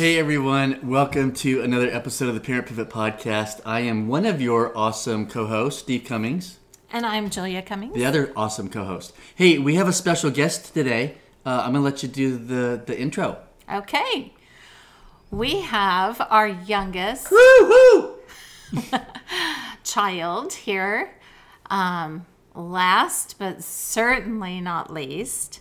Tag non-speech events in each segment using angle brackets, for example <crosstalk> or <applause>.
Hey everyone, welcome to another episode of the Parent Pivot Podcast. I am one of your awesome co hosts, Steve Cummings, And I'm Julia Cummings. the other awesome co host. Hey, we have a special guest today. Uh, I'm going to let you do the, the intro. Okay. We have our youngest <laughs> child here. Um, last but certainly not least.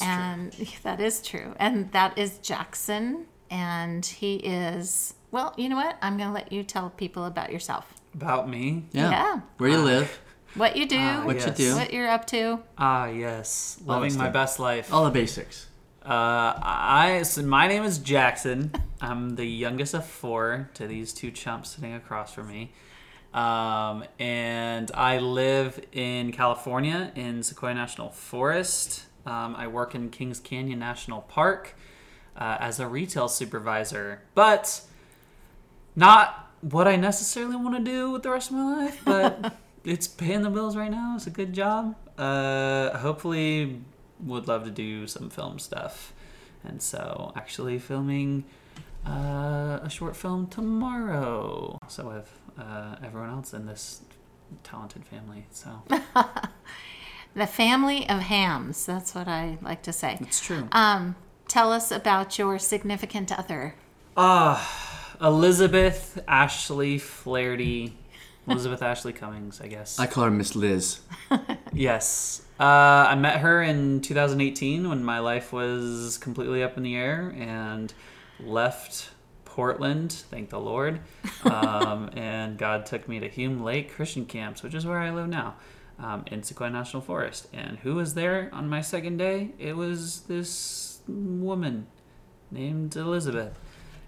and <laughs> that is true. And that is Jackson. And he is, well, you know what? I'm going to let you tell people about yourself. About me? Yeah. Yeah. Where you live, What you do, what yes. you do, what you're up to. Ah, yes. All that Living my best life. all the basics. Uh, I so my name is Jackson. I'm the youngest of four to these two chumps sitting across from me. Um, and I live in California in Sequoia National Forest. Um, I work in Kings Canyon National Park uh, as a retail supervisor, but not what I necessarily want to do with the rest of my life. But <laughs> it's paying the bills right now. It's a good job. Uh, hopefully, would love to do some film stuff, and so actually filming uh, a short film tomorrow. So with uh, everyone else in this talented family. So <laughs> The family of hams. That's what I like to say. it's true. Um, tell us about your significant other. Ah, Elizabeth Ashley Flaherty. Elizabeth <laughs> Ashley Cummings, I guess. I call her Miss Liz. <laughs> Yes. Uh, I met her in 2018 when my life was completely up in the air and left Portland, thank the Lord. <laughs> Um, and God took me to Hume Lake Christian Camps, which is where I live now, um, in Sequoia National Forest. And who was there on my second day? It was this woman named Elizabeth.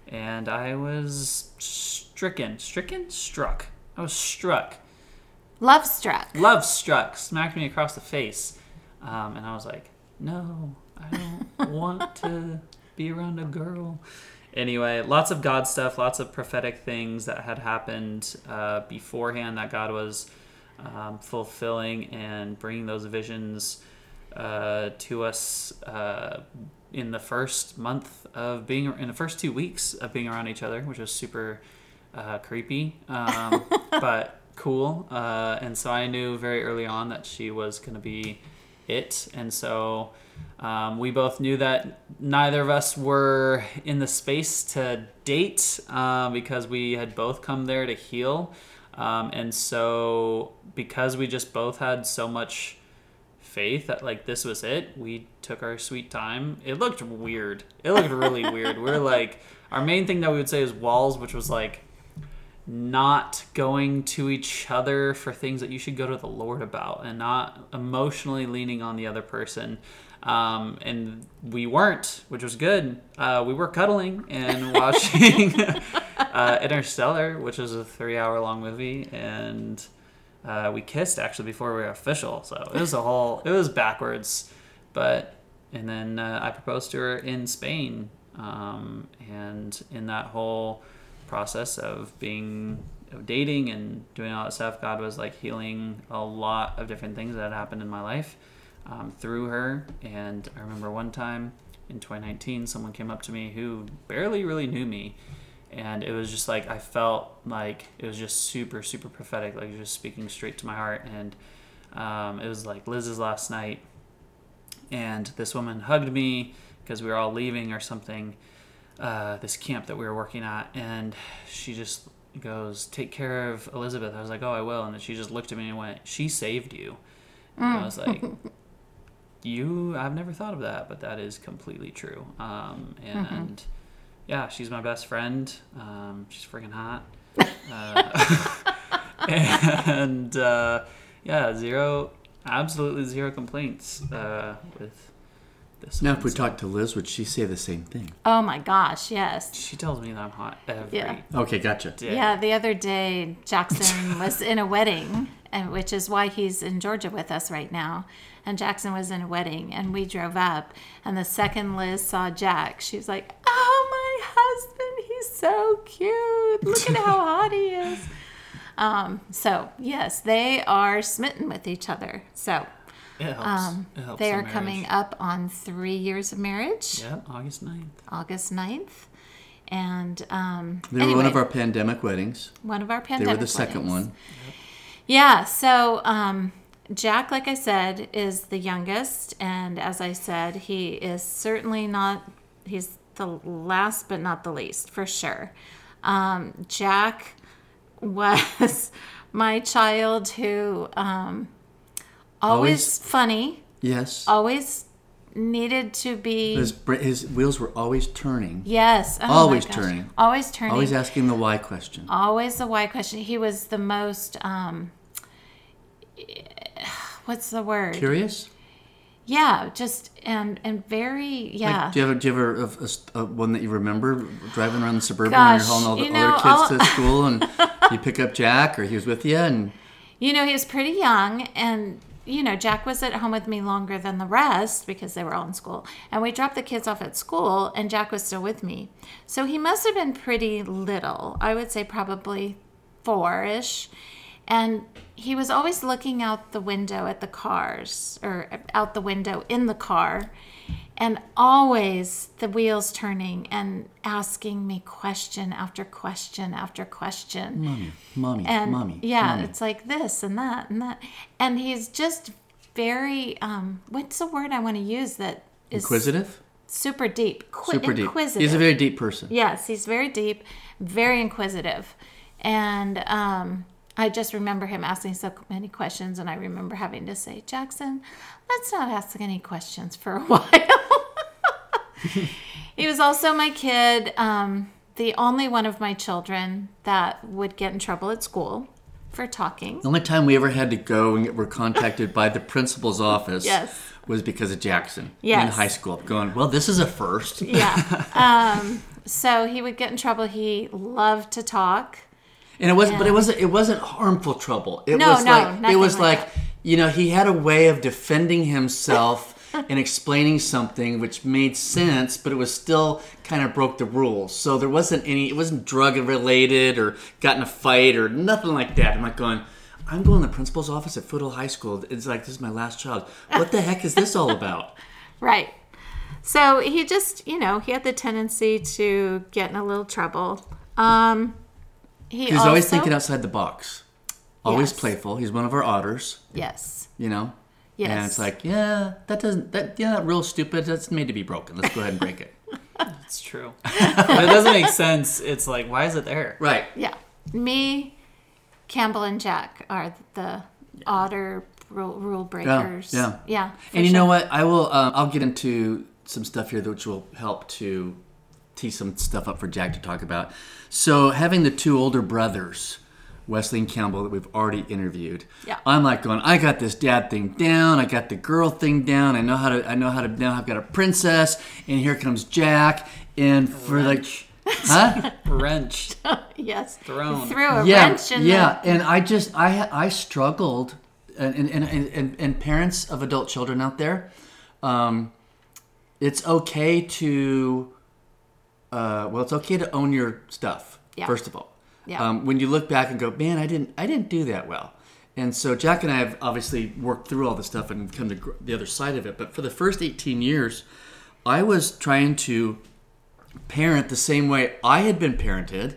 And I was stricken. Stricken? Struck. I was struck Love struck. love struck, smacked me across the face. Um, and I was like, no, I don't <laughs> want to be around a girl. Anyway, lots of God stuff, lots of prophetic things that had happened uh, beforehand that God was um, fulfilling and bringing those visions uh, to us uh, in the first month of being in the first two weeks of being around each other, which was super uh, creepy, um, <laughs> but cool. Uh, and so I knew very early on that she was going to be it, and so um, we both knew that neither of us were in the space to date uh, because we had both come there to heal. Um, and so, because we just both had so much faith that like this was it, we took our sweet time. It looked weird. It looked really <laughs> weird. We are like, our main thing that we would say is walls, which was like not going to each other for things that you should go to the Lord about and not emotionally leaning on the other person. Um, and we weren't, which was good. Uh, we were cuddling and <laughs> watching <laughs> uh, Interstellar, which is a three hour long movie. And uh, we kissed actually before we were official. So it was a whole, it was backwards. But, and then uh, I proposed to her in Spain. Um, and in that whole process of being of dating and doing all that stuff god was like healing a lot of different things that had happened in my life um, through her and i remember one time in 2019 someone came up to me who barely really knew me and it was just like i felt like it was just super super prophetic like just speaking straight to my heart and um, it was like liz's last night and this woman hugged me because we were all leaving or something uh, this camp that we were working at, and she just goes, "Take care of Elizabeth." I was like, "Oh, I will," and then she just looked at me and went, "She saved you." And I was like, <laughs> "You? I've never thought of that, but that is completely true." Um, and yeah, she's my best friend. Um, she's freaking hot. Uh, <laughs> and uh, yeah, zero, absolutely zero complaints uh, with this. Now, one, if we so- talked to Liz, would she say the same thing? Oh my gosh, yes. She tells me that I'm hot every Yeah. Okay, gotcha. day. Yeah, the other day Jackson <laughs> was in a wedding, and which is why he's in Georgia with us right now. And Jackson was in a wedding, and we drove up. And the second Liz saw Jack, she was like, "Oh, my husband, he's so cute! Look at how <laughs> hot he is." Um, so yes, they are smitten with each other. So It helps. um, it helps they are marriage. coming up on three years of marriage. Yeah, August 9th. August 9th. And um, They were anyway, one of our pandemic weddings. one of our pandemic They were the second weddings. one. Yeah. So um, Jack, like I said, is the youngest, and as I said, he is certainly not. He's the last, but not the least, for sure. Um, Jack was <laughs> my child who um, always, Always- funny, Yes. always needed to be. His, his wheels were always turning. yes, oh Always turning. Always turning. Always asking the why question. always the why question. He was the most. Um, <sighs> what's the word? Curious? Yeah, just and and very yeah. Like, do you have, do you ever a, a- a- one that you remember driving around the suburban Gosh, when you're hauling all the you know, other kids to school and <laughs> you pick up Jack or he was with you and You know, he was pretty young, and you know, Jack was at home with me longer than the rest because they were all in school. And we dropped the kids off at school, and Jack was still with me. So he must have been pretty little. I would say probably four ish. And he was always looking out the window at the cars, or out the window in the car, and always the wheels turning and asking me question after question after question mommy, mommy, and mommy. yeah mommy. it's like this and that and that and he's just very um what's the word i want to use that is inquisitive, super deep Qui- super deep. inquisitive He's a very deep person. yes he's very deep very inquisitive and um i just remember him asking so many questions and i remember having to say jackson let's not ask any questions for a <laughs> while he was also my kid um the only one of my children that would get in trouble at school for talking The only time we ever had to go and get, were contacted by the principal's office Yes. was because of Jackson in high school. Going, well, this is a first. yeah <laughs> um so he would get in trouble he loved to talk And it wasn't, but it wasn't. It wasn't harmful trouble. It No, was no, like it was like like you know he had a way of defending himself <laughs> and explaining something which made sense, but it was still kind of broke the rules. So there wasn't any. It wasn't drug related or got in a fight or nothing like that. I'm like going. I'm going to the principal's office at Foothill High School. It's like this is my last child. What the heck is this all about? <laughs> Right. So he just, you know, he had the tendency to get in a little trouble. Um, he He's always also- thinking outside the box. Always Yes. playful. He's one of our otters. Yes. you know Yes. and it's like yeah that doesn't that yeah real stupid that's made to be broken let's go ahead and break it <laughs> It's true. <laughs> if it doesn't make sense, it's like, why is it there? right Yeah. Me, Campbell, and Jack are the otter rule, rule breakers. yeah. Yeah. for and you know sure. what i will um, i'll get into some stuff here which will help to tee some stuff up for jack to talk about so having the two older brothers Wesley and Campbell that we've already interviewed. Yeah. I'm like going, I got this dad thing down, I got the girl thing down, I know how to I know how to now I've got a princess, and here comes Jack, and for like <laughs> Huh? Wrenched. <laughs> Yes. Thrown. Threw a yeah, wrench in yeah, the. and I just I I struggled, and and, and, and, and parents of adult children out there, um, it's okay to, uh, well, it's okay to own your stuff. Yeah. First of all, Yeah. um, when you look back and go, man, I didn't I didn't do that well, and so Jack and I have obviously worked through all this stuff and come to gr- the other side of it. But for the first eighteen years, I was trying to parent the same way I had been parented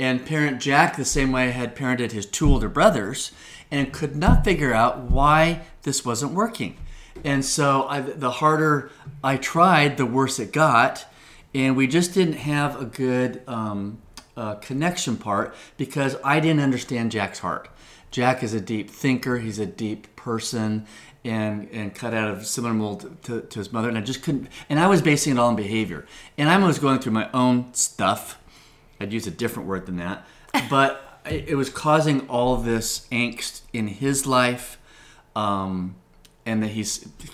and parent Jack the same way I had parented his two older brothers and could not figure out why this wasn't working. And so I, the harder I tried, the worse it got. And we just didn't have a good um, uh, connection part because I didn't understand Jack's heart. Jack is a deep thinker, he's a deep person. And, and cut out of similar mold to, to his mother, and I just couldn't. And I was basing it all on behavior, and I was going through my own stuff, I'd use a different word than that. <laughs> But it it was causing all this angst in his life, um, and that he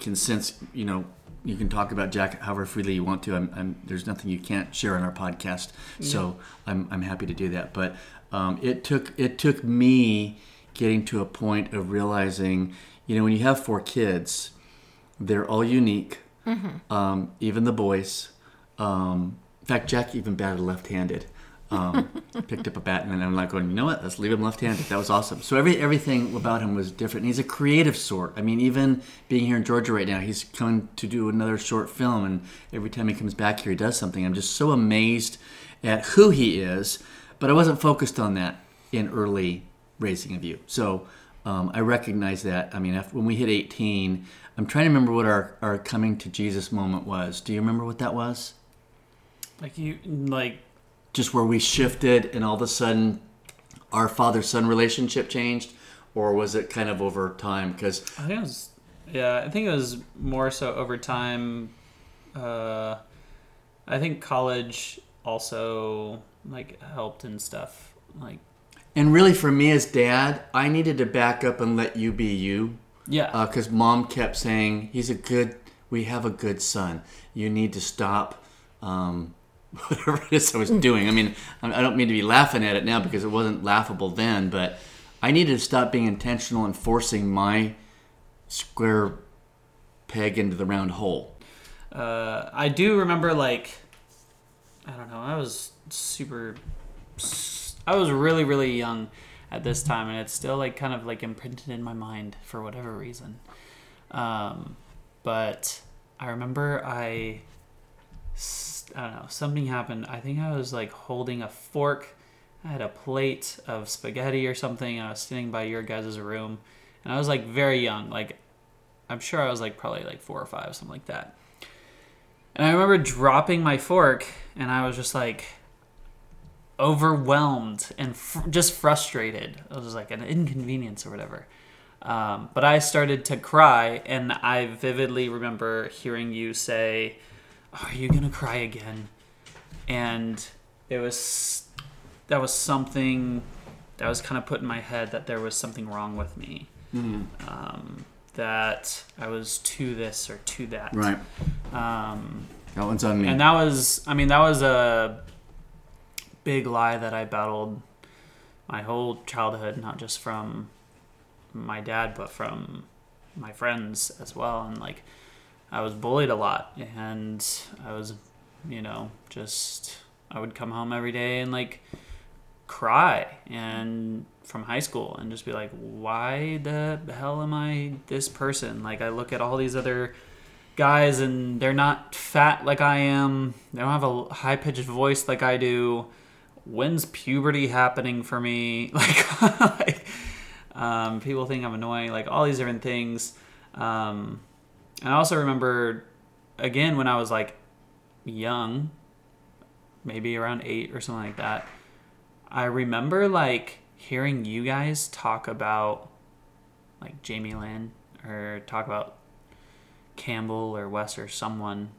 can sense. You know, you can talk about Jack however freely you want to. I'm, I'm, there's nothing you can't share on our podcast, so I'm, I'm happy to do that. But um, it took it took me getting to a point of realizing, you know, when you have four kids, they're all unique. Um, even the boys. Um, in fact, Jack even batted left-handed. Um, <laughs> picked up a bat, and then I'm like going, you know what? Let's leave him left-handed. That was awesome. So every everything about him was different. And he's a creative sort. I mean, even being here in Georgia right now, he's coming to do another short film, and every time he comes back here, he does something. I'm just so amazed at who he is, but I wasn't focused on that in early raising of you. So um, I recognize that. I mean, if, when we hit 18, I'm trying to remember what our, our coming to Jesus moment was. Do you remember what that was? Like you, like Just where we shifted and all of a sudden our father son relationship changed? Or was it kind of over time? Because I think it was, yeah, I think it was more so over time. Uh, I think college also like helped and stuff. Like, And really, for me as dad, I needed to back up and let you be you. yeah, Because mom kept saying, he's a good, we have a good son. You need to stop um, <laughs> whatever it is I was doing. I mean, I don't mean to be laughing at it now because it wasn't laughable then, but I needed to stop being intentional and forcing my square peg into the round hole. uh, I do remember like, I don't know, I was super, I was really really young at this time, and it's still like kind of like imprinted in my mind for whatever reason. Um, but I remember I, I don't know, something happened. I think I was like holding a fork. I had a plate of spaghetti or something. I was sitting by your guys' room, and I was like very young. Like, I'm sure I was like probably like four or five, something like that. And I remember dropping my fork, and I was just like overwhelmed and fr- just frustrated. It was like an inconvenience or whatever. Um, but I started to cry, and I vividly remember hearing you say, "Are you gonna cry again?" And it was that was something that was kind of put in my head that there was something wrong with me. Um, that I was to this or to that. Right. Um, That one's on me. and that was, I mean, that was a big lie that I battled my whole childhood, not just from my dad, but from my friends as well. And like, I was bullied a lot, and I was, you know, just I would come home every day and like cry and from high school and just be like why the hell am i this person? Like i look at all these other guys and they're not fat like i am. They don't have a high pitched voice like i do. When's puberty happening for me? <laughs> Like, <laughs> like um, people think i'm annoying like all these different things. Um, and i also remember again when i was like young maybe around eight or something like that I remember like hearing you guys talk about like Jamie Lynn or talk about Campbell or Wes or someone.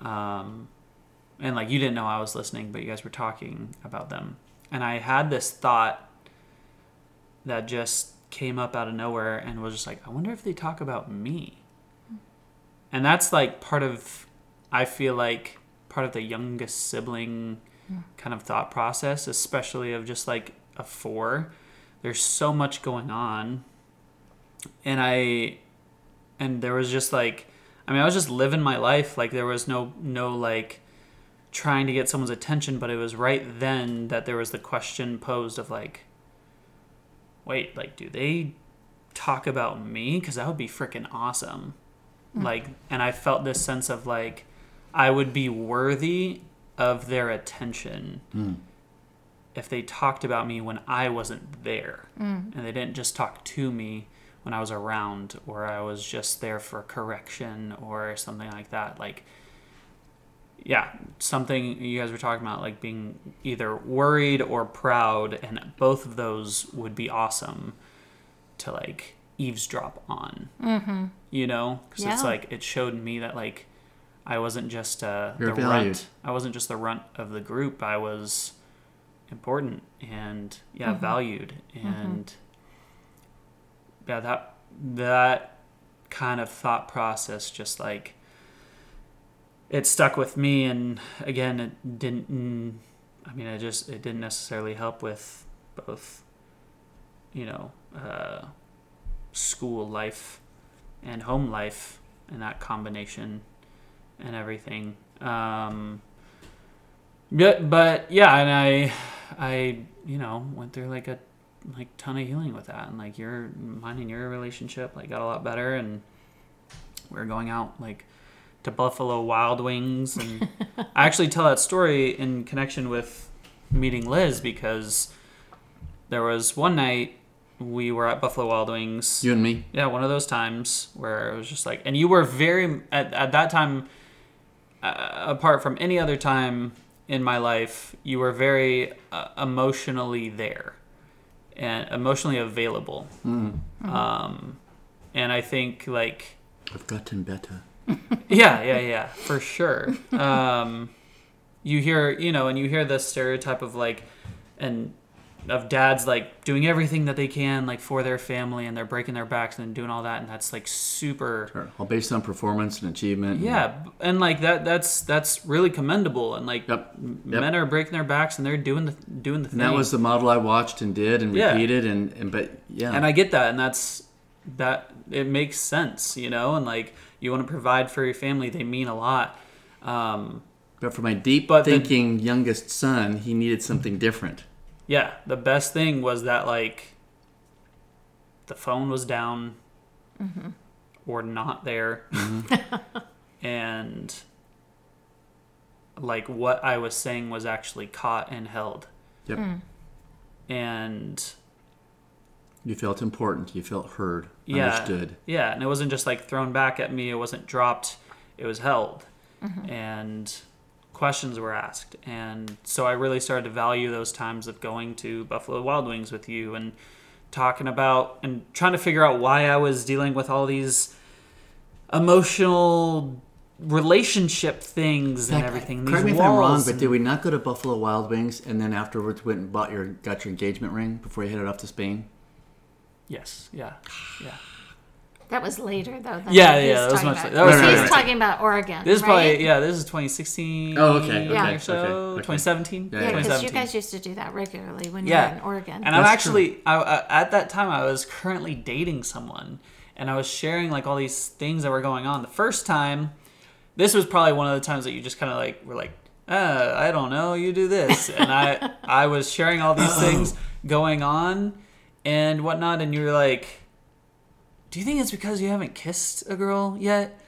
Um, and like you didn't know I was listening, but you guys were talking about them. And I had this thought that just came up out of nowhere and was just like, I wonder if they talk about me. And that's like part of, I feel like part of the youngest sibling hmm. kind of thought process, especially of just like a four. There's so much going on. And I, and there was just like, I mean, I was just living my life. Like there was no, no like trying to get someone's attention, but it was right then that there was the question posed of like, wait, like, do they talk about me? Cause that would be freaking awesome. Mm. Like, and I felt this sense of like, I would be worthy of their attention mm. if they talked about me when I wasn't there. Mm. And they didn't just talk to me when I was around or I was just there for correction or something like that. Like, yeah, something you guys were talking about, like being either worried or proud, and both of those would be awesome to like eavesdrop on. Mm-hmm. You know, because it's like it showed me that like I wasn't just uh, You're the valued. runt. I wasn't just the runt of the group. I was important and yeah, valued and yeah, that that kind of thought process just like it stuck with me and again it didn't mm, i mean it just it didn't necessarily help with both you know uh, school life and home life and that combination and everything. Um but, but yeah and i i you know went through like a like ton of healing with that. And like your mine and your relationship like got a lot better. And we are going out like to Buffalo Wild Wings, and <laughs> I actually tell that story in connection with meeting Liz because there was one night we were at Buffalo Wild Wings. You and me. Yeah, one of those times where it was just like, and you were very at, at that time, uh, apart from any other time in my life, you were very uh, emotionally there and emotionally available. Um, and I think like, I've gotten better. <laughs> yeah, yeah, yeah, for sure. Um, you hear, you know, and you hear the stereotype of like, and of dads like doing everything that they can like for their family and they're breaking their backs and doing all that and that's like super Sure. All based on performance and achievement. and- yeah and like that that's that's really commendable and like Yep. Yep. men are breaking their backs and they're doing the doing the thing that was the model I watched and did and Yeah. repeated and, and but yeah. and I get that and that's that it makes sense you know and like you want to provide for your family they mean a lot um but for my deep But the- thinking youngest son, he needed something different. Yeah the best thing was that like the phone was down mm-hmm. or not there mm-hmm. <laughs> and like what i was saying was actually caught and held Yep. Hmm. and You felt important. You felt heard. yeah Understood. yeah and it wasn't just like thrown back at me it wasn't dropped it was held mm-hmm. and questions were asked and so i really started to value those times of going to buffalo wild wings with you and talking about and trying to figure out why i was dealing with all these emotional relationship things and everything Correct me if I'm wrong, but did we not go to Buffalo Wild Wings and then afterwards went and bought your got your engagement ring before you headed off to Spain? yes yeah yeah That was later though. Than Yeah, what he's yeah, that was talking much about. later. That was he's Right, right, right. talking about Oregon. this is right? probably yeah this is 2016 Oh, okay, okay, or so okay, okay. 2017 Yeah, Yeah, because you guys used to do that regularly when you were in Oregon. And I'm actually I, I, at that time I was currently dating someone, and I was sharing like all these things that were going on. The first time, this was probably one of the times that you just kind of like were like, uh, I don't know, you do this, and I <laughs> I was sharing all these things <clears throat> going on and whatnot, and you were like, Do you think it's because you haven't kissed a girl yet?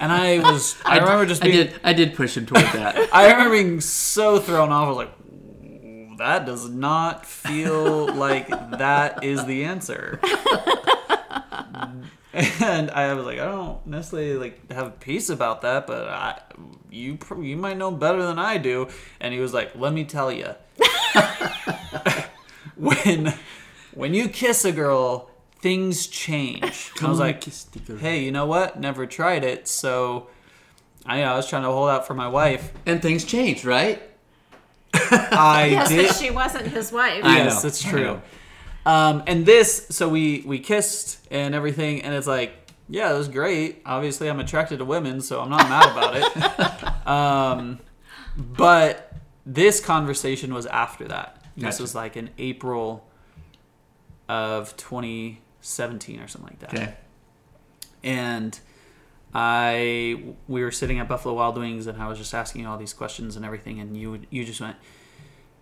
And I was <laughs> I, remember just I did I did push him toward that. <laughs> I remember being so thrown off. I was like, that does not feel like that is the answer. and I was like, I don't necessarily like have peace about that, but I, you you might know better than I do. And he was like, let me tell you, <laughs> when when you kiss a girl, things change. <laughs> I was like, kiss the girl. hey, you know what? Never tried it, so. I, I was trying to hold out for my wife. And things changed, right? <laughs> <laughs> I yes, did. she wasn't his wife. I yes, know, that's true. Um, and this, so we we kissed and everything, and it's like, yeah, it was great. Obviously, I'm attracted to women, so I'm not mad about it. um, but this conversation was after that. This was like in April of 2017 or something like that. Okay. and I we were sitting at Buffalo Wild Wings and I was just asking you all these questions and everything and you you just went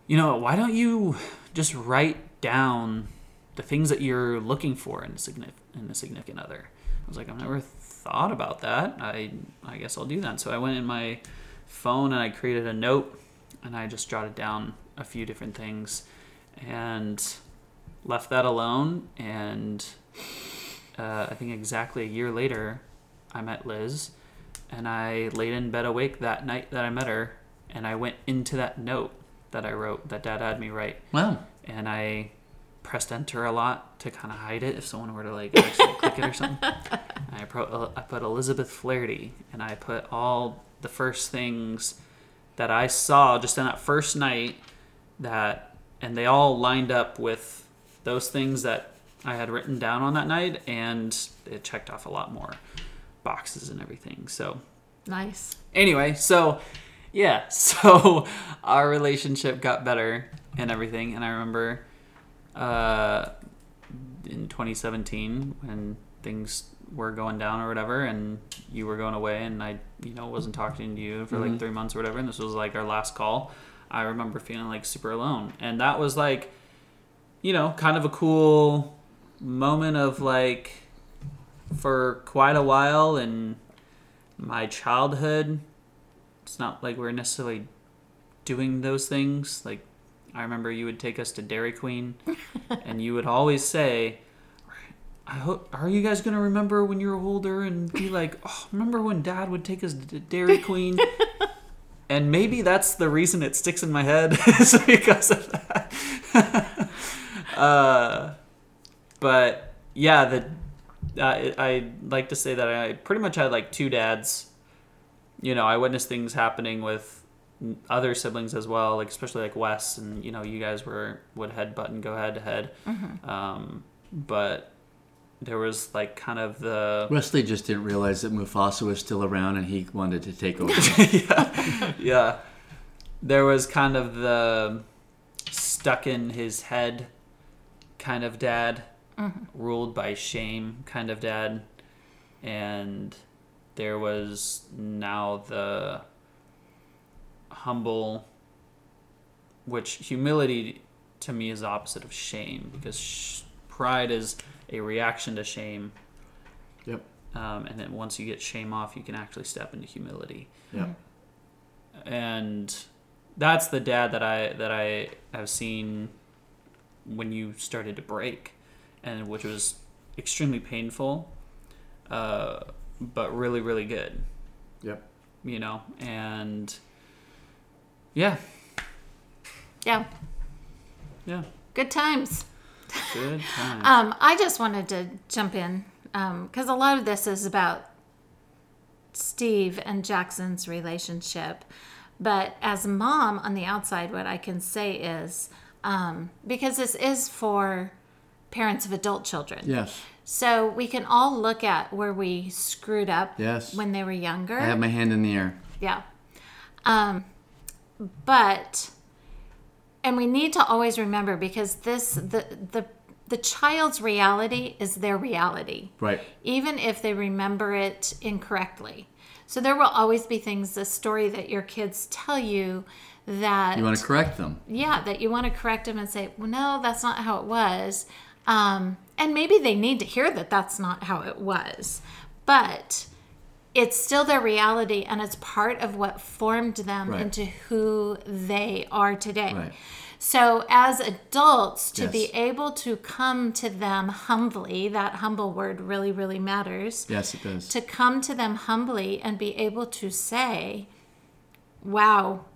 you know why don't you just write down the things that you're looking for in a significant in a significant other? I was like I've never thought about that. I I guess I'll do that. So I went in my phone and I created a note and I just jotted down a few different things. And left that alone and uh, I think exactly a year later, I met Liz, and I laid in bed awake that night that I met her, and I went into that note that I wrote that Dad had me write, Wow. and I pressed enter a lot to kind of hide it if someone were to like actually click it or something. And <laughs> I put I put Elizabeth Flaherty, and I put all the first things that I saw just in that first night that, and they all lined up with those things that I had written down on that night, and it checked off a lot more boxes and everything. So Nice. anyway, so yeah, <laughs> so our relationship got better and everything, and I remember uh, in 2017 when things were going down or whatever, and you were going away, and I, you know, wasn't talking to you for like three months or whatever, and this was like our last call. I remember feeling like super alone, and that was like, you know, kind of a cool moment of like for quite a while in my childhood, it's not like we're necessarily doing those things. Like, I remember you would take us to Dairy Queen, <laughs> and you would always say, I hope, are you guys going to remember when you're older and be <laughs> like, oh, remember when dad would take us to Dairy Queen? <laughs> and maybe that's the reason it sticks in my head is because of that. Uh, but yeah, the uh, I like to say that I pretty much had like two dads. You know, I witnessed things happening with other siblings as well, like especially like Wes and you know you guys were would headbutt and go head to head. Um, but there was like kind of the Wesley just didn't realize that Mufasa was still around and he wanted to take over. <laughs> yeah, yeah. There was kind of the stuck in his head kind of dad, ruled by shame kind of dad, and there was now the humble, which humility to me is the opposite of shame because sh- pride is a reaction to shame. yep. Um, and then once you get shame off, you can actually step into humility Yep. and that's the dad that I that I have seen when you started to break, and which was extremely painful, uh, but really really good, Yep. you know, and yeah, Yeah. yeah, Good times. good <laughs> times. Um, I just wanted to jump in because a lot of this is about Steve and Jackson's relationship. But as a mom on the outside, what I can say is um, because this is for parents of adult children. Yes. So we can all look at where we screwed up Yes. when they were younger. I have my hand in the air. Yeah. Um, but and we need to always remember because this the the the child's reality is their reality, Right. even if they remember it incorrectly. So there will always be things, the story that your kids tell you that You want to correct them. yeah, that you want to correct them and say, well, no, that's not how it was. Um, and maybe they need to hear that that's not how it was. But it's still their reality and it's part of what formed them Right. into who they are today. Right. So, as adults, to Yes. be able to come to them humbly, that humble word really, really matters Yes, it does. to come to them humbly and be able to say, Wow,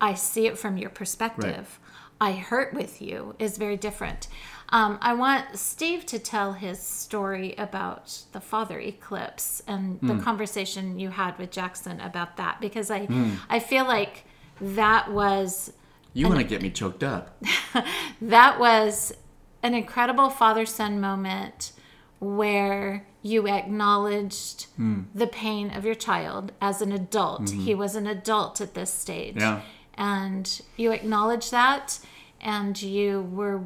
I see it from your perspective. I hurt with you is very different. Um, I want Steve to tell his story about the father eclipse and the hmm. conversation you had with Jackson about that because I hmm. I feel like that was You want to get me choked up. <laughs> that was an incredible father son moment where you acknowledged hmm. the pain of your child as an adult. Mm-hmm. He was an adult at this stage. Yeah. And you acknowledged that and you were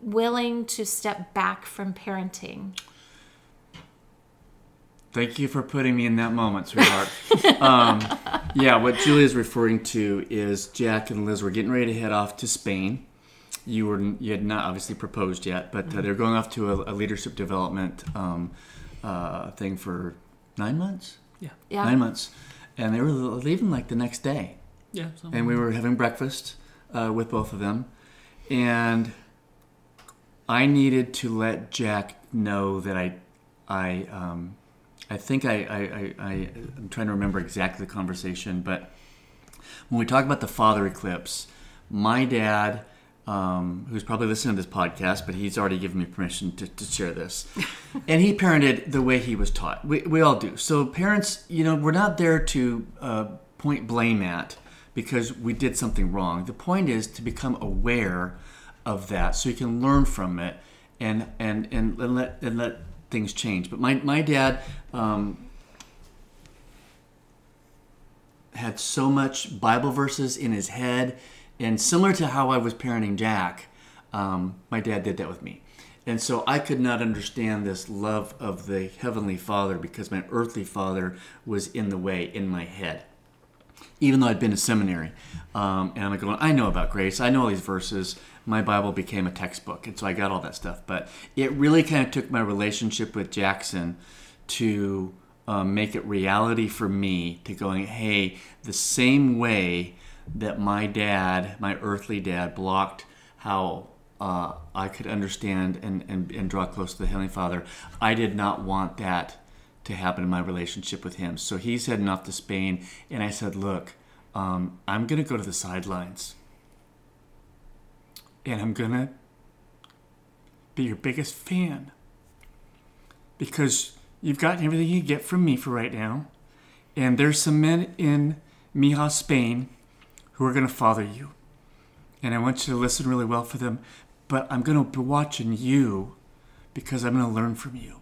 willing to step back from parenting. Thank you for putting me in that moment, sweetheart. <laughs> um, yeah, what julie is referring to is Jack and Liz were getting ready to head off to Spain. You were you had not obviously proposed yet, but uh, they're going off to a, a leadership development um, uh, thing for nine months. yeah, Yeah. Nine months, and they were leaving like the next day. Yeah. So, and we were having breakfast uh, with both of them, and I needed to let Jack know that I, I, um, I think I, I, I, I, I'm trying to remember exactly the conversation, but when we talk about the father eclipse, my dad, um, who's probably listening to this podcast, but he's already given me permission to, to share this, <laughs> and he parented the way he was taught. We, we all do. So parents, you know, we're not there to uh, point blame at because we did something wrong. The point is to become aware of that so you can learn from it and and and, and let and let things change. But my my dad um, had so much Bible verses in his head, and similar to how I was parenting Jack, um, my dad did that with me. And so I could not understand this love of the Heavenly Father because my earthly father was in the way in my head even though I'd been to seminary. Um, and I'm going, I know about grace. I know all these verses. My Bible became a textbook. And so I got all that stuff. But it really kind of took my relationship with Jackson to um, make it reality for me to going, hey, the same way that my dad, my earthly dad, blocked how uh, I could understand and, and, and draw close to the Heavenly Father, I did not want that to happen in my relationship with him. So he's heading off to Spain, and I said, look, um, I'm going to go to the sidelines. And I'm going to be your biggest fan. Because you've gotten everything you get from me for right now. And there's some men in Mijas, Spain, who are going to father you. And I want you to listen really well for them. But I'm going to be watching you because I'm going to learn from you.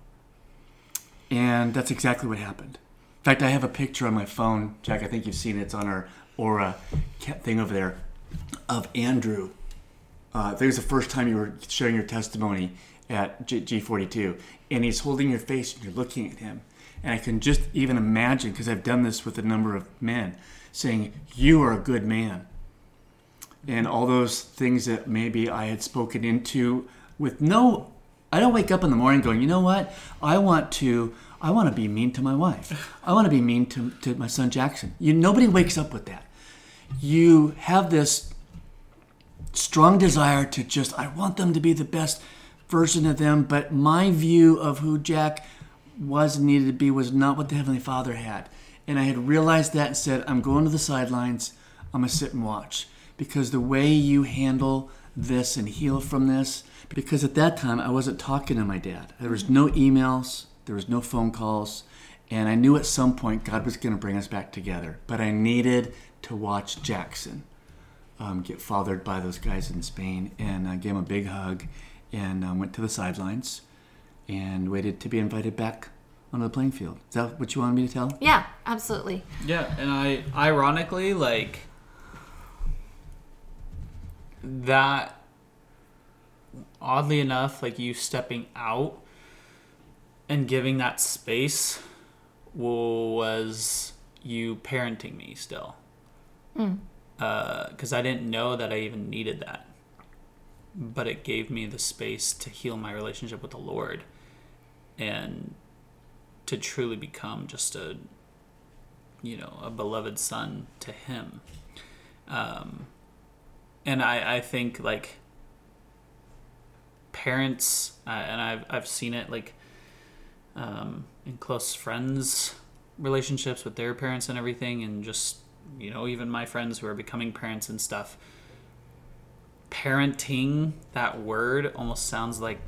And that's exactly what happened. In fact, I have a picture on my phone, Jack. I think you've seen it. It's on our Aura thing over there of Andrew. Uh, I think it was the first time you were sharing your testimony at G- G42, and he's holding your face and you're looking at him. And I can just even imagine, because I've done this with a number of men, saying, You are a good man. And all those things that maybe I had spoken into with no, I don't wake up in the morning going, You know what? I want to. I want to be mean to my wife. I want to be mean to, to my son Jackson. You nobody wakes up with that. You have this strong desire to just I want them to be the best version of them, but my view of who Jack was and needed to be was not what the Heavenly Father had. And I had realized that and said, I'm going to the sidelines. I'm to sit and watch. Because the way you handle this and heal from this, because at that time I wasn't talking to my dad. There was no emails, there was no phone calls. And I knew at some point God was going to bring us back together. But I needed to watch Jackson um, get fathered by those guys in Spain. And I gave him a big hug and um, went to the sidelines and waited to be invited back onto the playing field. Is that what you wanted me to tell? Yeah, absolutely. Yeah, and I ironically like that oddly enough, like you stepping out and giving that space was you parenting me still. Because I didn't know that I even needed that. But it gave me the space to heal my relationship with the Lord and to truly become just a, you know, a beloved son to Him. Um, and I, I think like parents, uh, and I've, I've seen it like um, in close friends relationships with their parents and everything and just you know even my friends who are becoming parents and stuff parenting that word almost sounds like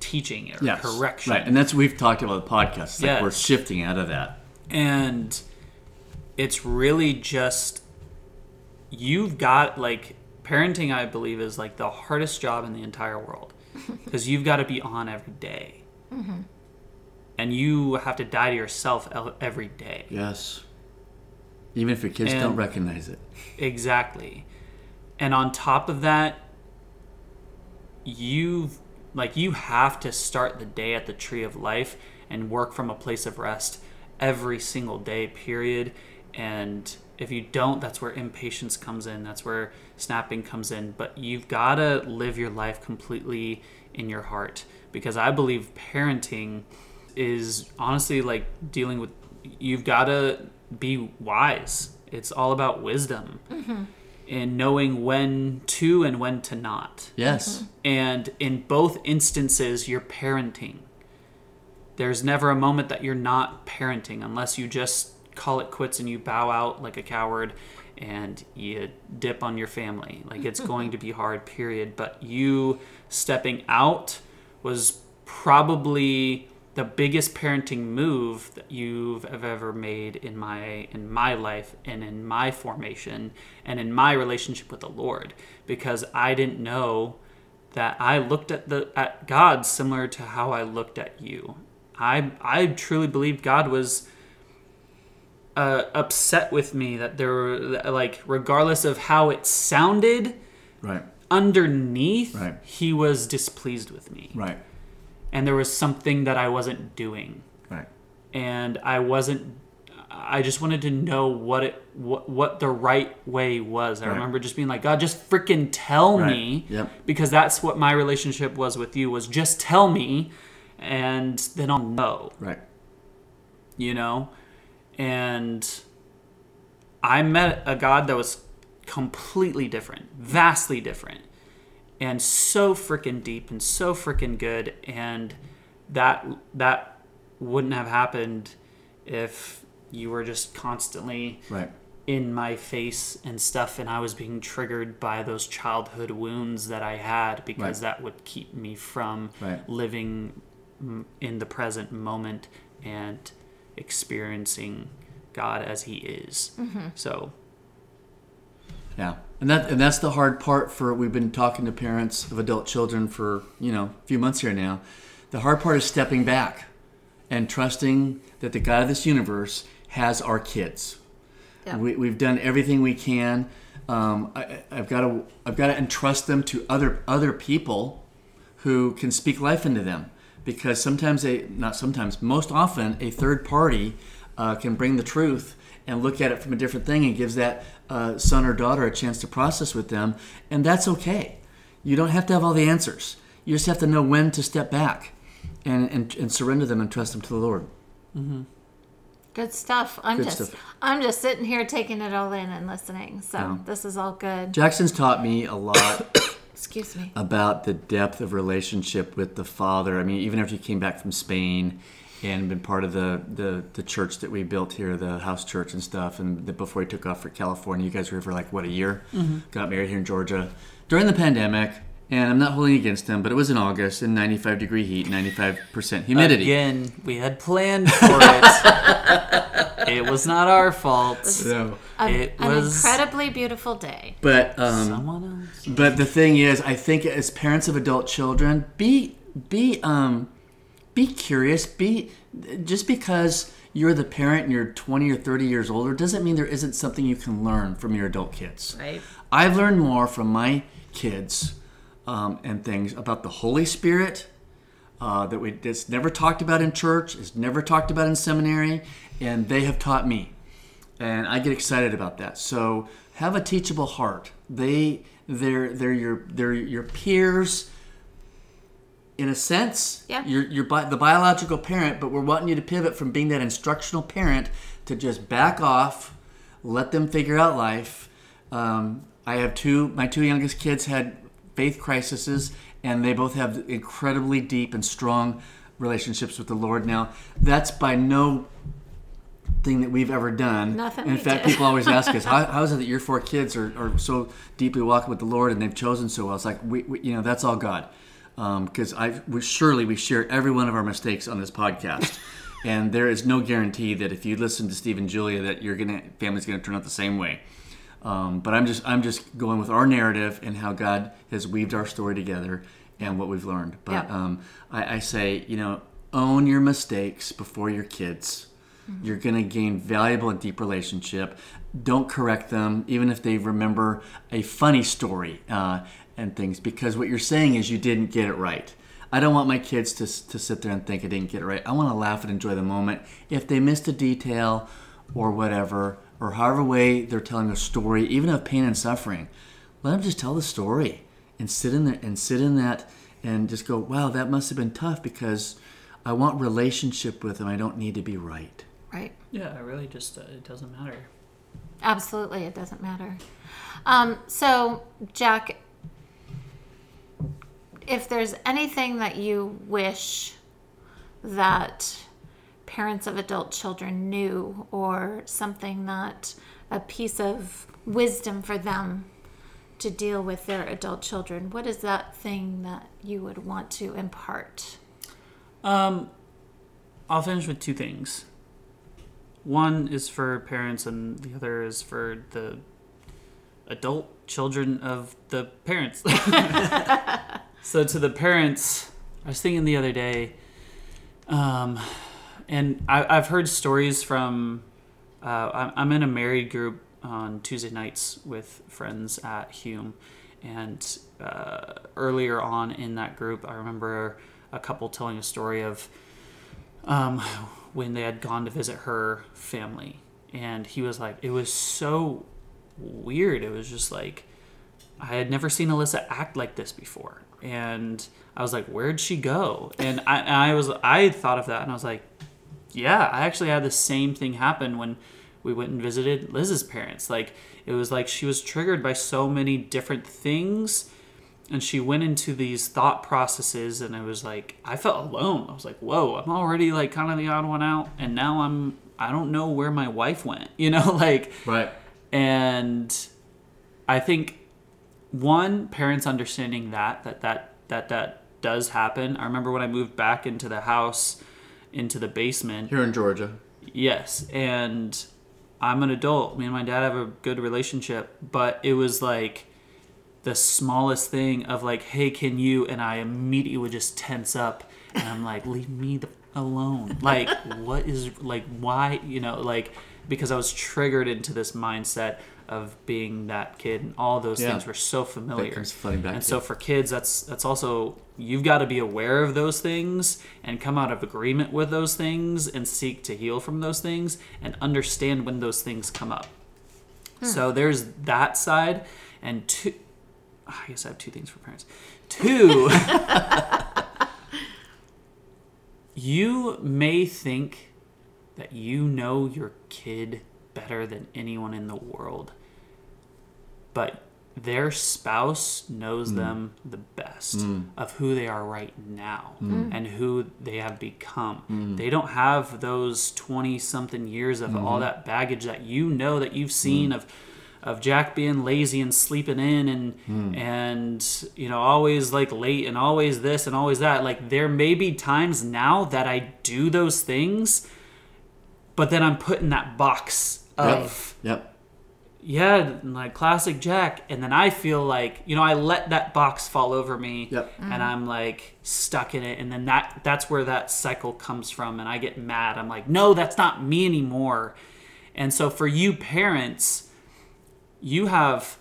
teaching or Yes. correction Right. And that's what we've talked about the podcast. It's like Yes. we're shifting out of that. and it's really just you've got like parenting i believe is like the hardest job in the entire world <laughs> because you've got to be on every day. Mm-hmm. and you have to die to yourself el- every day Yes. Even if your kids And- don't recognize it. Exactly. And on top of that, you've like you have to start the day at the tree of life and work from a place of rest every single day, period. And if you don't, that's where impatience comes in. That's where snapping comes in. But you've got to live your life completely in your heart because I believe parenting is honestly like dealing with you've got to be wise. It's all about wisdom mm-hmm. and knowing when to and when to not. Yes. Mm-hmm. And in both instances, you're parenting. There's never a moment that you're not parenting unless you just call it quits and you bow out like a coward and you dip on your family. Like it's <laughs> going to be hard, period. But you stepping out was probably the biggest parenting move that you've ever made in my in my life and in my formation and in my relationship with the Lord because I didn't know that I looked at the at God similar to how I looked at you. I I truly believed God was uh, upset with me that there were like regardless of how it sounded Right. underneath Right. he was displeased with me Right. and there was something that I wasn't doing Right. and I wasn't I just wanted to know what it what, what the right way was. I Right. remember just being like, God, just freaking tell Right. me. Yep. Because that's what my relationship was with you was just tell me and then I'll know. Right. you know? And I met a God that was completely different, vastly different, and so freaking deep and so freaking good. And that that wouldn't have happened if you were just constantly Right. in my face and stuff and I was being triggered by those childhood wounds that I had because Right. that would keep me from Right. living in the present moment and experiencing God as he is. So, Yeah, and that and that's the hard part for we've been talking to parents of adult children for you know a few months here now. The hard part is stepping back and trusting that the God of this universe has our kids. Yeah. We, we've done everything we can. Um, I, I've got to I've got to entrust them to other other people who can speak life into them because sometimes a not sometimes most often a third party uh, can bring the truth and look at it from a different thing and gives that uh, son or daughter a chance to process with them and that's okay you don't have to have all the answers you just have to know when to step back and, and, and surrender them and trust them to the lord mm-hmm. Good stuff. I'm Good just stuff. I'm just sitting here taking it all in and listening. So Yeah. this is all good. jackson's taught me a lot Excuse me. about the depth of relationship with the father. I mean, even after you came back from Spain and been part of the, the, the church that we built here, the house church and stuff, and the, before he took off for California, you guys were here for like, what, a year? Mm-hmm. Got married here in Georgia during the pandemic. And I'm not holding against him, but it was in August in 95 degree heat, 95% humidity. again, we had planned for it. <laughs> it was not our fault. So, An, It an was- incredibly beautiful day. but um, Someone else. But the thing is, I think as parents of adult children, be be um be curious. Be just because you're the parent and you're 20 or 30 years older doesn't mean there isn't something you can learn from your adult kids. Right. I've learned more from my kids um, and things about the Holy Spirit uh, that we that's never talked about in church, is never talked about in seminary, and they have taught me, and I get excited about that. So have a teachable heart. They they're they're your they're your peers. In a sense, Yeah. you're, you're bi- the biological parent, but we're wanting you to pivot from being that instructional parent to just back off, let them figure out life. Um, I have two, my two youngest kids had faith crises, and they both have incredibly deep and strong relationships with the Lord. Now, that's by no thing that we've ever done. Nothing In fact, did. people always ask us, <laughs> how, how is it that your four kids are, are so deeply walking with the Lord and they've chosen so well? It's like, we, we, you know, that's all God. Because I we, surely we share every one of our mistakes on this podcast. <laughs> and there is no guarantee that if you listen to Steve and Julia that your gonna, family's going to turn out the same way. Um, but I'm just I'm just going with our narrative and how God has weaved our story together and what we've learned. But Yeah. um, I, I say, you know, own your mistakes before your kids. You're going to gain valuable and deep relationship. Don't correct them, even if they remember a funny story uh, and things, because what you're saying is you didn't get it right. I don't want my kids to, to sit there and think I didn't get it right. I want to laugh and enjoy the moment. If they missed a detail or whatever, or however way they're telling a story, even of pain and suffering, let them just tell the story and sit in there and sit in that and just go, wow, that must have been tough because I want relationship with them. I don't need to be right. Right. Yeah, it really just uh, it doesn't matter. Absolutely, it doesn't matter. Um, so, Jack, if there's anything that you wish that parents of adult children knew, or something that a piece of wisdom for them to deal with their adult children, what is that thing that you would want to impart? Um, I'll finish with two things. One is for parents, and the other is for the adult children of the parents. <laughs> so, to the parents, I was thinking the other day, um, and I, I've heard stories from. Uh, I'm, I'm in a married group on Tuesday nights with friends at Hume, and uh, earlier on in that group, I remember a couple telling a story of um, when they had gone to visit her family, and he was like, it was so weird. It was just like I had never seen Alyssa act like this before, and I was like, where'd she go? And I, I was I thought of that, and I was like, yeah, I actually had the same thing happen when we went and visited Liz's parents. Like it was like she was triggered by so many different things and she went into these thought processes and it was like I felt alone. I was like, "Whoa, I'm already like kind of the odd one out and now I'm I don't know where my wife went." <laughs> You know, like Right. and I think one parents understanding that that that that that does happen. I remember when I moved back into the house into the basement. Here in Georgia. Yes, and I'm an adult. Me and my dad have a good relationship, but it was like the smallest thing of like, "Hey, can you?" and I immediately would just tense up, and I'm like, "Leave me the alone." <laughs> Like, what is like why, you know, like because I was triggered into this mindset of being that kid and all those Yeah. things were so familiar. and so for kids that's that's also you've got to be aware of those things and come out of agreement with those things and seek to heal from those things and understand when those things come up so there's that side and two Ah, i guess i have two things for parents. Two. <laughs> You may think that you know your kid better than anyone in the world but their spouse knows hmm. them the best hmm. of who they are right now hmm. mm. and who they have become. They don't have those 20 something years of all that baggage that you know that you've seen of of Jack being lazy and sleeping in and hmm. and you know always like late and always this and always that like there may be times now that I do those things but then I'm put in that box of Yep. yeah, like classic Jack. And then I feel like, you know, I let that box fall over me Yep. and I'm like stuck in it. And then that that's where that cycle comes from. And I get mad. I'm like, no, that's not me anymore. And so for you parents, you have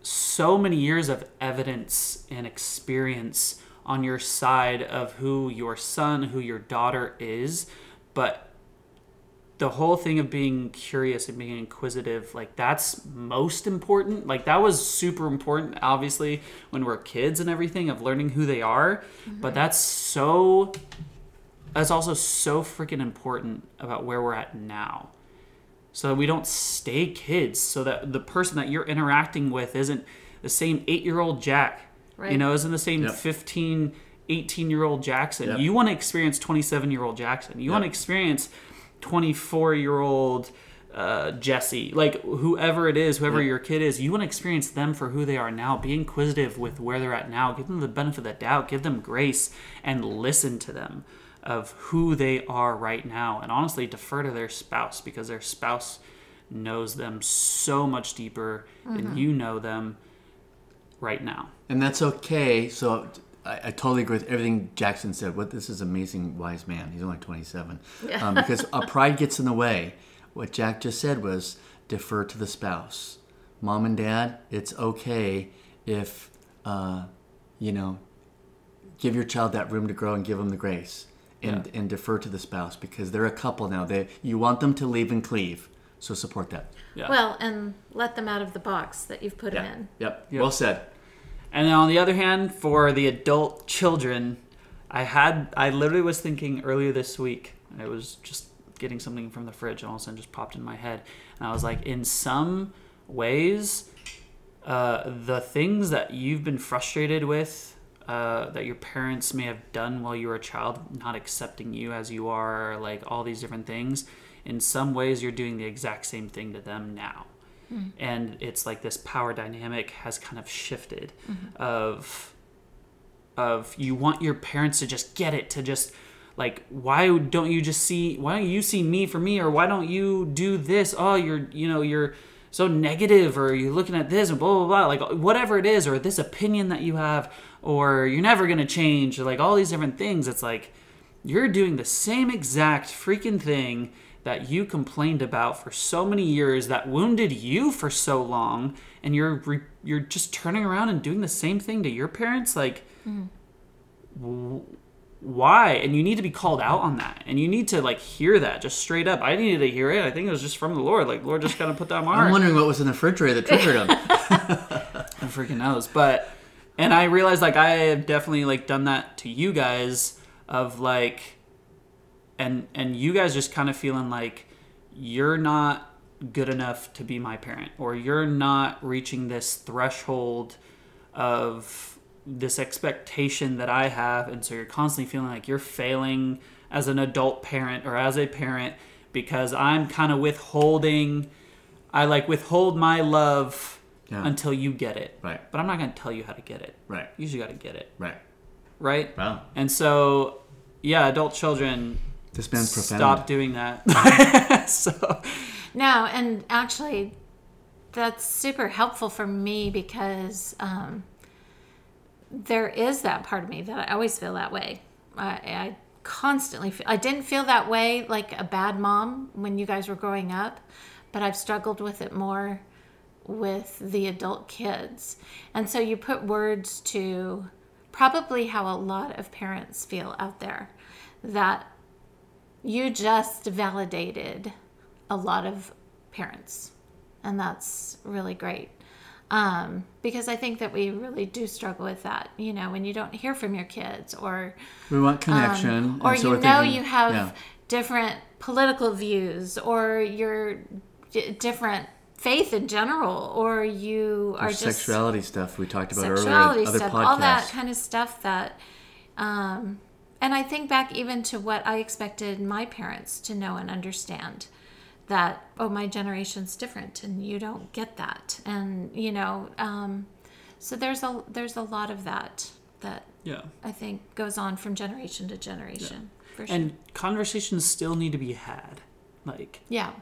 so many years of evidence and experience on your side of who your son, who your daughter is, but the whole thing of being curious and being inquisitive, like that's most important. Like that was super important, obviously, when we're kids and everything, of learning who they are. But mm-hmm. that's so, that's also so freaking important about where we're at now. So that we don't stay kids, so that the person that you're interacting with isn't the same eight year old Jack, right. you know, isn't the same Yep. 15, 18 year old Jackson. Yep. You want to experience 27 year old Jackson. You want to experience 24 year old uh, Jesse, like whoever it is, whoever Yep. your kid is, you want to experience them for who they are now. Be inquisitive with where they're at now. Give them the benefit of the doubt. Give them grace and listen to them of who they are right now. And honestly, defer to their spouse because their spouse knows them so much deeper than you know them right now. And that's okay. So I, I totally agree with everything Jackson said. What this is amazing wise man. He's only 27. Um, because <laughs> our pride gets in the way. What Jack just said was defer to the spouse. Mom and dad, it's okay if, uh, you know, give your child that room to grow and give them the grace. And, Yeah. and defer to the spouse because they're a couple now. They you want them to leave and cleave, so support that. Yeah. Well, and let them out of the box that you've put them in. Yep. Yep. Well said. And then on the other hand, for the adult children, I had I literally was thinking earlier this week. I was just getting something from the fridge, and all of a sudden just popped in my head, and I was like, in some ways, uh, the things that you've been frustrated with. Uh, that your parents may have done while you were a child, not accepting you as you are, like all these different things. In some ways, you're doing the exact same thing to them now. And it's like this power dynamic has kind of shifted of of you want your parents to just get it to just like why don't you just see why don't you see me for me or why don't you do this? Oh you're you know you're so negative or you're looking at this and blah blah blah like whatever it is or this opinion that you have or you're never going to change or like all these different things it's like you're doing the same exact freaking thing that you complained about for so many years that wounded you for so long and you're re- you're just turning around and doing the same thing to your parents? Like mm-hmm. w- why? And you need to be called out on that and you need to like hear that just straight up. I needed to hear it. I think it was just from the lord. Like lord just kind of put that on my I'm wondering what was in the refrigerator that triggered him. <laughs> who freaking knows? But and i realized like i have definitely like done that to you guys of like and and you guys just kind of feeling like you're not good enough to be my parent or you're not reaching this threshold of this expectation that I have and so you're constantly feeling like you're failing as an adult parent or as a parent because I'm kind of withholding I like withhold my love Yeah. until you get it. Right. But I'm not going to tell you how to get it. Right. You just got to get it. Right. Right? Wow. And so yeah, adult children This man's profound. stop doing that. <laughs> <laughs> so No, and actually, that's super helpful for me because um, there is that part of me that I always feel that way. I, I constantly feel, I didn't feel that way like a bad mom when you guys were growing up, but I've struggled with it more with the adult kids. And so you put words to probably how a lot of parents feel out there that you just validated a lot of parents and that's really great um, because i think that we really do struggle with that you know when you don't hear from your kids or We want connection. um, or so you know thinking- you have yeah. different political views or you're d- different faith in general or you are just sexuality stuff we talked about sexuality earlier. Other stuff, podcasts. all that kind of stuff that, um, and I think back even to what I expected my parents to know and understand that oh my generation's different and you don't get that and you know um, so there's a there's a lot of that that yeah. I think goes on from generation to generation for sure And conversations still need to be had. Like yeah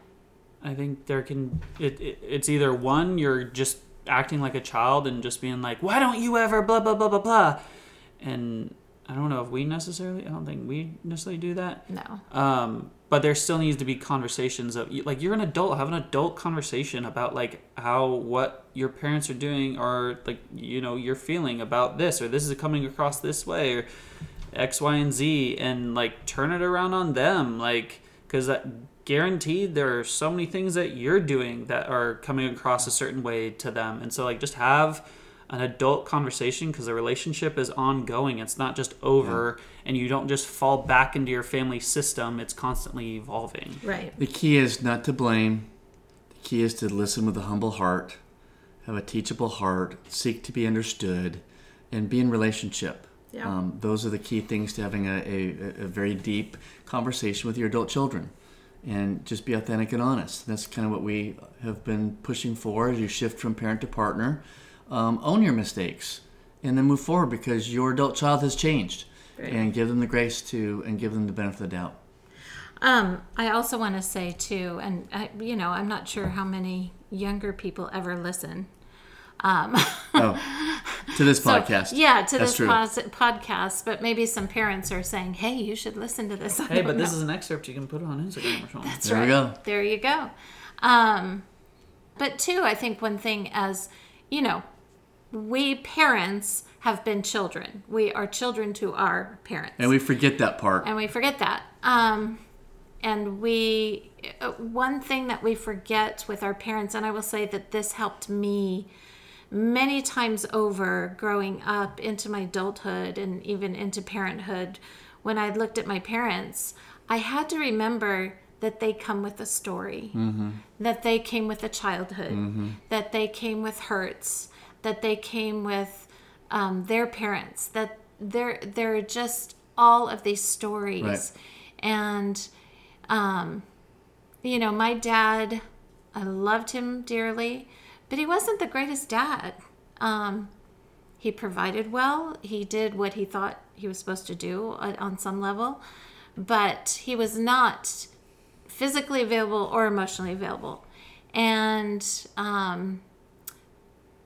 I think there can it, it it's either one you're just acting like a child and just being like, "Why don't you ever blah blah blah blah blah." And I don't know if we necessarily I don't think we necessarily do that. no um, but there still needs to be conversations of like you're an adult have an adult conversation about like how what your parents are doing or like you know you're feeling about this or this is coming across this way or x y and z and like turn it around on them like because guaranteed there are so many things that you're doing that are coming across a certain way to them and so like just have an adult conversation because the relationship is ongoing it's not just over and you don't just fall back into your family system it's constantly evolving right The key is not to blame. The key is to listen with a humble heart, have a teachable heart, seek to be understood, and be in relationship. Yeah. Um, those are the key things to having a, a, a very deep conversation with your adult children. And just be authentic and honest. That's kind of what we have been pushing for as you shift from parent to partner. Um, own your mistakes and then move forward because your adult child has changed. Right. And give them the grace to, and give them the benefit of the doubt. Um, I also want to say too, and I, you know, I'm not sure how many younger people ever listen. Um, Oh, <laughs> to this so, podcast. yeah, to That's this pos- podcast, but maybe some parents are saying, "Hey, you should listen to this." <laughs> I hey don't but this is an excerpt you can put on instagram or something That's There we right. go. There you go. Um, but two, I think one thing as you know, we parents have been children. We are children to our parents, And we forget that part. and we forget that. Um, and we, uh, one thing that we forget with our parents, and I will say that this helped me many times over growing up into my adulthood and even into parenthood. When I looked at my parents, I had to remember that they come with a story, that they came with a childhood, that they came with hurts, that they came with um, their parents, that they're they're just all of these stories, Right. and um, you know, my dad, I loved him dearly, but he wasn't the greatest dad. Um, he provided well. He did what he thought he was supposed to do uh, on some level, but he was not physically available or emotionally available. And um,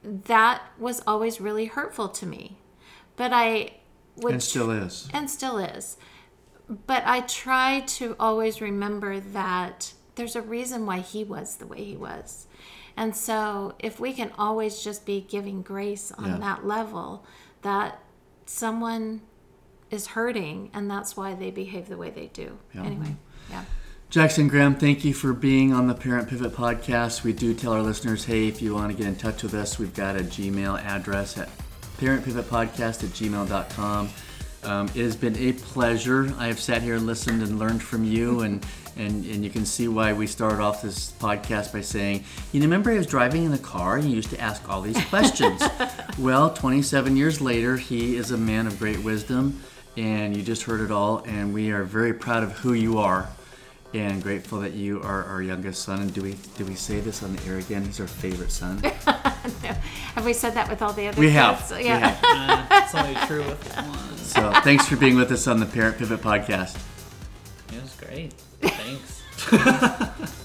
that was always really hurtful to me. But I would and still is. and still is. But I try to always remember that there's a reason why he was the way he was. And so if we can always just be giving grace on Yeah. that level, that someone is hurting and that's why they behave the way they do. Yeah. Anyway, yeah. Jackson Graham, thank you for being on the Parent Pivot podcast. We do tell our listeners, hey, if you want to get in touch with us, we've got a Gmail address at parentpivotpodcast at gmail.com. Um, it has been a pleasure. I have sat here and listened and learned from you, and, and, and you can see why we started off this podcast by saying, you remember I was driving in the car and you used to ask all these questions. <laughs> well, 27 years later, he is a man of great wisdom, and you just heard it all, and we are very proud of who you are. And grateful that you are our youngest son. And do we do we say this on the air again? He's our favorite son. <laughs> Have we said that with all the other We kids? have. We Yeah. have. Uh, it's only true with one. So thanks for being with us on the Parent Pivot podcast. It was great. Thanks. <laughs>